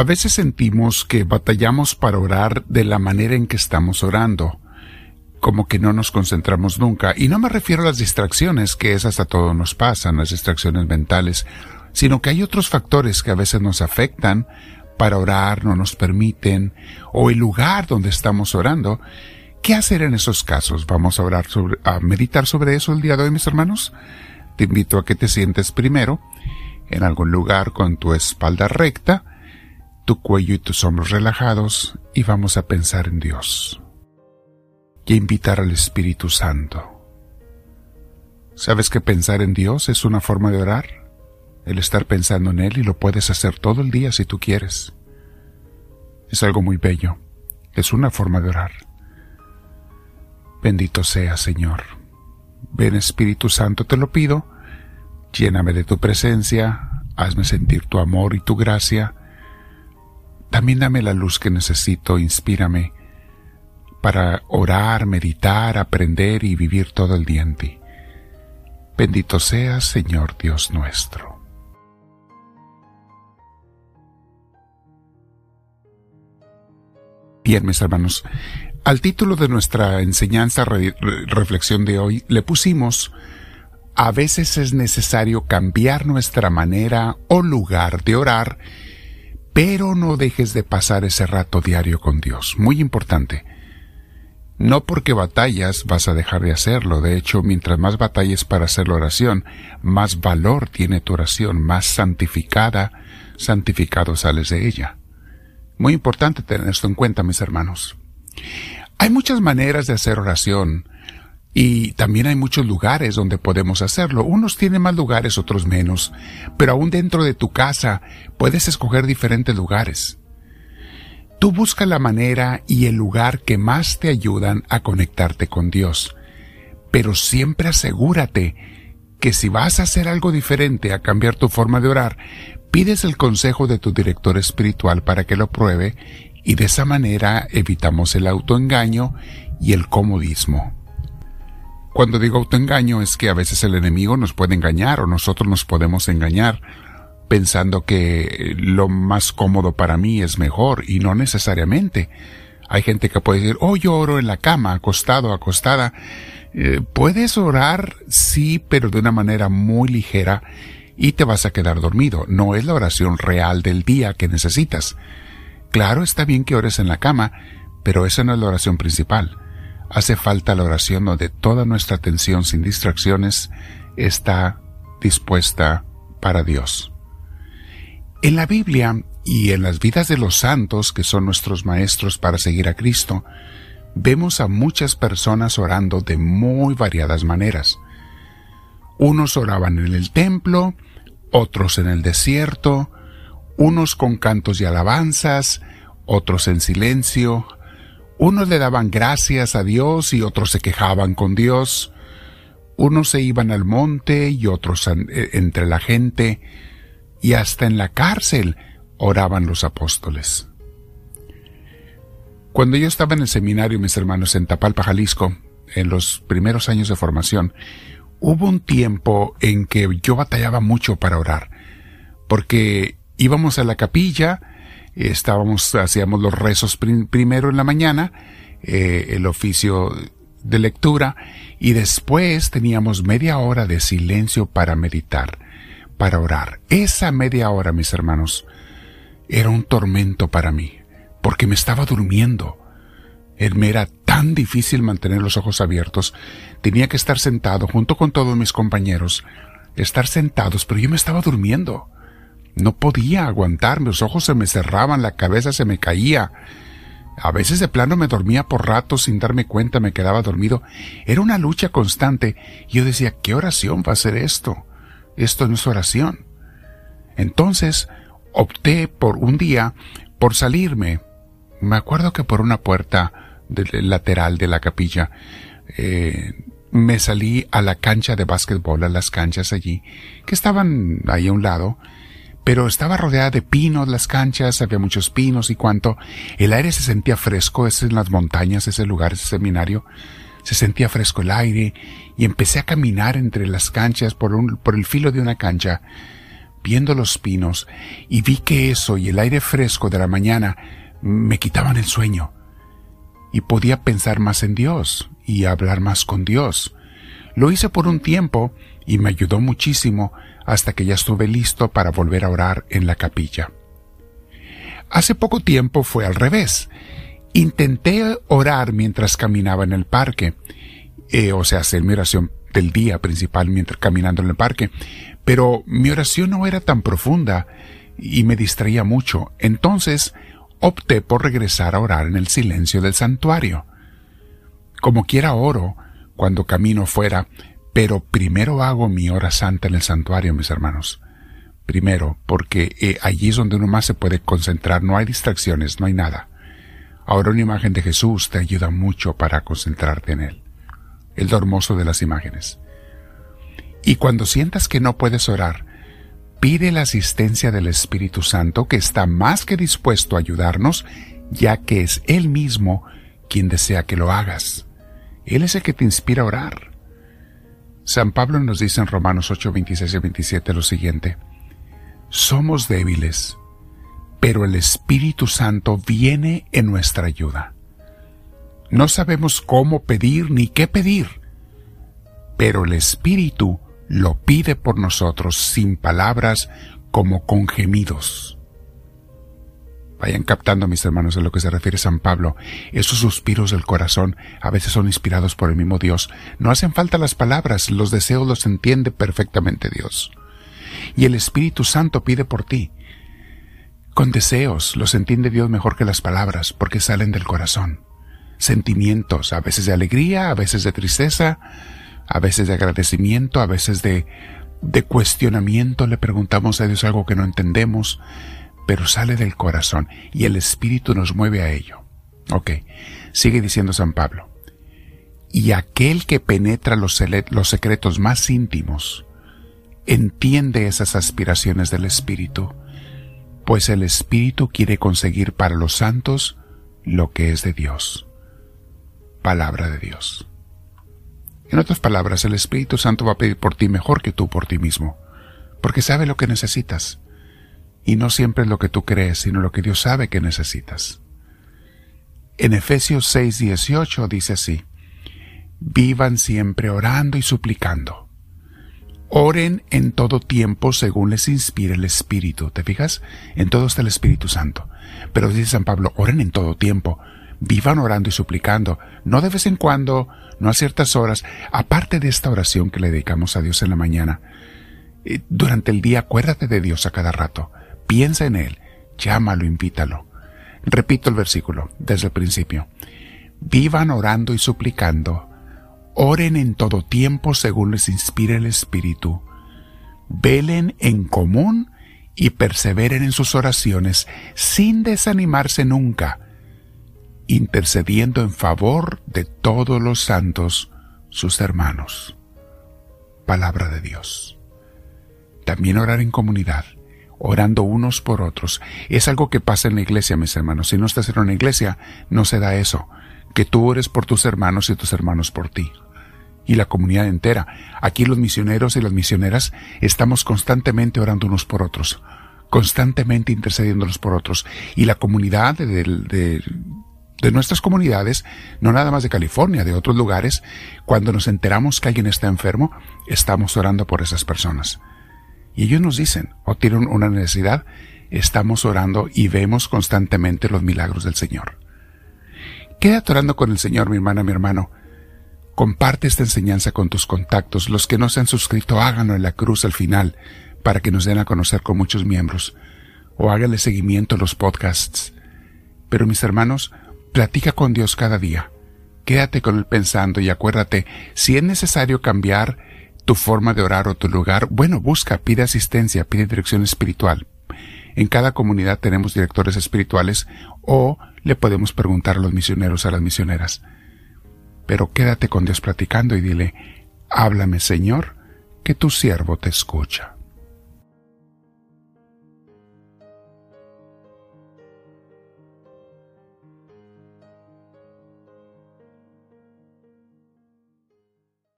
A veces sentimos que batallamos para orar de la manera en que estamos orando, como que no nos concentramos nunca. Y no me refiero a las distracciones, que esas a todos nos pasan, las distracciones mentales, sino que hay otros factores que a veces nos afectan para orar, no nos permiten, o el lugar donde estamos orando. ¿Qué hacer en esos casos? Vamos a orar sobre, a meditar sobre eso el día de hoy, mis hermanos. Te invito a que te sientes primero en algún lugar con tu espalda recta, tu cuello y tus hombros relajados y vamos a pensar en Dios y a invitar al Espíritu Santo. ¿Sabes que pensar en Dios es una forma de orar? El estar pensando en Él y lo puedes hacer todo el día si tú quieres. Es algo muy bello. Es una forma de orar. Bendito sea, Señor. Ven Espíritu Santo, te lo pido. Lléname de tu presencia, hazme sentir tu amor y tu gracia también dame la luz que necesito, inspírame para orar, meditar, aprender y vivir todo el día en ti. Bendito seas, Señor Dios nuestro. Bien, mis hermanos, al título de nuestra enseñanza reflexión de hoy le pusimos A veces es necesario cambiar nuestra manera o lugar de orar pero no dejes de pasar ese rato diario con Dios. Muy importante. No porque batallas vas a dejar de hacerlo. De hecho, mientras más batalles para hacer la oración, más valor tiene tu oración, más santificada, santificado sales de ella. Muy importante tener esto en cuenta, mis hermanos. Hay muchas maneras de hacer oración. Y también hay muchos lugares donde podemos hacerlo. Unos tienen más lugares, otros menos. Pero aún dentro de tu casa puedes escoger diferentes lugares. Tú busca la manera y el lugar que más te ayudan a conectarte con Dios. Pero siempre asegúrate que si vas a hacer algo diferente, a cambiar tu forma de orar, pides el consejo de tu director espiritual para que lo pruebe y de esa manera evitamos el autoengaño y el comodismo. Cuando digo autoengaño es que a veces el enemigo nos puede engañar o nosotros nos podemos engañar pensando que lo más cómodo para mí es mejor y no necesariamente. Hay gente que puede decir, oh, yo oro en la cama, acostado, acostada. Eh, puedes orar, sí, pero de una manera muy ligera y te vas a quedar dormido. No es la oración real del día que necesitas. Claro, está bien que ores en la cama, pero esa no es la oración principal. Hace falta la oración donde toda nuestra atención sin distracciones está dispuesta para Dios. En la Biblia y en las vidas de los santos, que son nuestros maestros para seguir a Cristo, vemos a muchas personas orando de muy variadas maneras. Unos oraban en el templo, otros en el desierto, unos con cantos y alabanzas, otros en silencio, unos le daban gracias a Dios y otros se quejaban con Dios. Unos se iban al monte y otros eh, entre la gente. Y hasta en la cárcel oraban los apóstoles. Cuando yo estaba en el seminario, mis hermanos, en Tapalpa, Jalisco, en los primeros años de formación, hubo un tiempo en que yo batallaba mucho para orar, porque íbamos a la capilla, estábamos, hacíamos los rezos primero en la mañana, eh, el oficio de lectura, y después teníamos media hora de silencio para meditar, para orar. Esa media hora, mis hermanos, era un tormento para mí, porque me estaba durmiendo. Me era tan difícil mantener los ojos abiertos. Tenía que estar sentado junto con todos mis compañeros, estar sentados, pero yo me estaba durmiendo. No podía aguantarme, los ojos se me cerraban, la cabeza se me caía. A veces de plano me dormía por ratos sin darme cuenta, me quedaba dormido. Era una lucha constante. Yo decía, ¿qué oración va a ser esto? Esto no es oración. Entonces opté por un día por salirme. Me acuerdo que por una puerta lateral de la capilla eh, me salí a la cancha de básquetbol, a las canchas allí, que estaban ahí a un lado, pero estaba rodeada de pinos las canchas, había muchos pinos y cuanto. El aire se sentía fresco, es en las montañas, ese lugar, ese seminario. Se sentía fresco el aire y empecé a caminar entre las canchas por, un, por el filo de una cancha. viendo los pinos, y vi que eso y el aire fresco de la mañana me quitaban el sueño, y podía pensar más en Dios y hablar más con Dios. Lo hice por un tiempo y me ayudó muchísimo hasta que ya estuve listo para volver a orar en la capilla. Hace poco tiempo fue al revés. Intenté orar mientras caminaba en el parque, eh, o sea, hacer mi oración del día principal mientras caminando en el parque, pero mi oración no era tan profunda y me distraía mucho. Entonces opté por regresar a orar en el silencio del santuario. Como quiera oro cuando camino fuera, pero primero hago mi hora santa en el santuario, mis hermanos. Primero, porque eh, allí es donde uno más se puede concentrar, no hay distracciones, no hay nada. Ahora una imagen de Jesús te ayuda mucho para concentrarte en Él. El dormoso de las imágenes. Y cuando sientas que no puedes orar, pide la asistencia del Espíritu Santo que está más que dispuesto a ayudarnos, ya que es Él mismo quien desea que lo hagas. Él es el que te inspira a orar. San Pablo nos dice en Romanos 8, 26 y 27 lo siguiente. Somos débiles, pero el Espíritu Santo viene en nuestra ayuda. No sabemos cómo pedir ni qué pedir, pero el Espíritu lo pide por nosotros sin palabras como con gemidos. Vayan captando, mis hermanos, a lo que se refiere San Pablo. Esos suspiros del corazón a veces son inspirados por el mismo Dios. No hacen falta las palabras, los deseos los entiende perfectamente Dios y el Espíritu Santo pide por ti. Con deseos los entiende Dios mejor que las palabras porque salen del corazón. Sentimientos, a veces de alegría, a veces de tristeza, a veces de agradecimiento, a veces de, de cuestionamiento. Le preguntamos a Dios algo que no entendemos, pero sale del corazón y el Espíritu nos mueve a ello. Ok, sigue diciendo San Pablo. Y aquel que penetra los, los secretos más íntimos, entiende esas aspiraciones del Espíritu, pues el Espíritu quiere conseguir para los santos lo que es de Dios. Palabra de Dios. En otras palabras, el Espíritu Santo va a pedir por ti mejor que tú por ti mismo, porque sabe lo que necesitas, y no siempre es lo que tú crees, sino lo que Dios sabe que necesitas. En Efesios 6:18 dice así, Vivan siempre orando y suplicando Oren en todo tiempo según les inspire el Espíritu. ¿Te fijas? En todo está el Espíritu Santo. Pero dice San Pablo, oren en todo tiempo. Vivan orando y suplicando. No de vez en cuando, no a ciertas horas. Aparte de esta oración que le dedicamos a Dios en la mañana. Eh, durante el día acuérdate de Dios a cada rato. Piensa en Él. Llámalo, invítalo. Repito el versículo desde el principio. Vivan orando y suplicando Oren en todo tiempo según les inspire el Espíritu. Velen en común y perseveren en sus oraciones sin desanimarse nunca, intercediendo en favor de todos los santos, sus hermanos. Palabra de Dios. También orar en comunidad, orando unos por otros. Es algo que pasa en la iglesia, mis hermanos. Si no estás en una iglesia, no se da eso que tú ores por tus hermanos y tus hermanos por ti. Y la comunidad entera. Aquí los misioneros y las misioneras estamos constantemente orando unos por otros, constantemente intercediéndolos por otros. Y la comunidad de, de nuestras comunidades, no nada más de California, de otros lugares, cuando nos enteramos que alguien está enfermo, estamos orando por esas personas. Y ellos nos dicen, o tienen una necesidad, estamos orando y vemos constantemente los milagros del Señor. Quédate orando con el Señor, mi hermana, mi hermano. Comparte esta enseñanza con tus contactos. Los que no se han suscrito, háganlo en la cruz al final, para que nos den a conocer con muchos miembros. O háganle seguimiento a los podcasts. Pero mis hermanos, platica con Dios cada día. Quédate con Él pensando y acuérdate, si es necesario cambiar tu forma de orar o tu lugar, bueno, busca, pide asistencia, pide dirección espiritual. En cada comunidad tenemos directores espirituales o le podemos preguntar a los misioneros, a las misioneras. Pero quédate con Dios platicando y dile, háblame Señor, que tu siervo te escucha.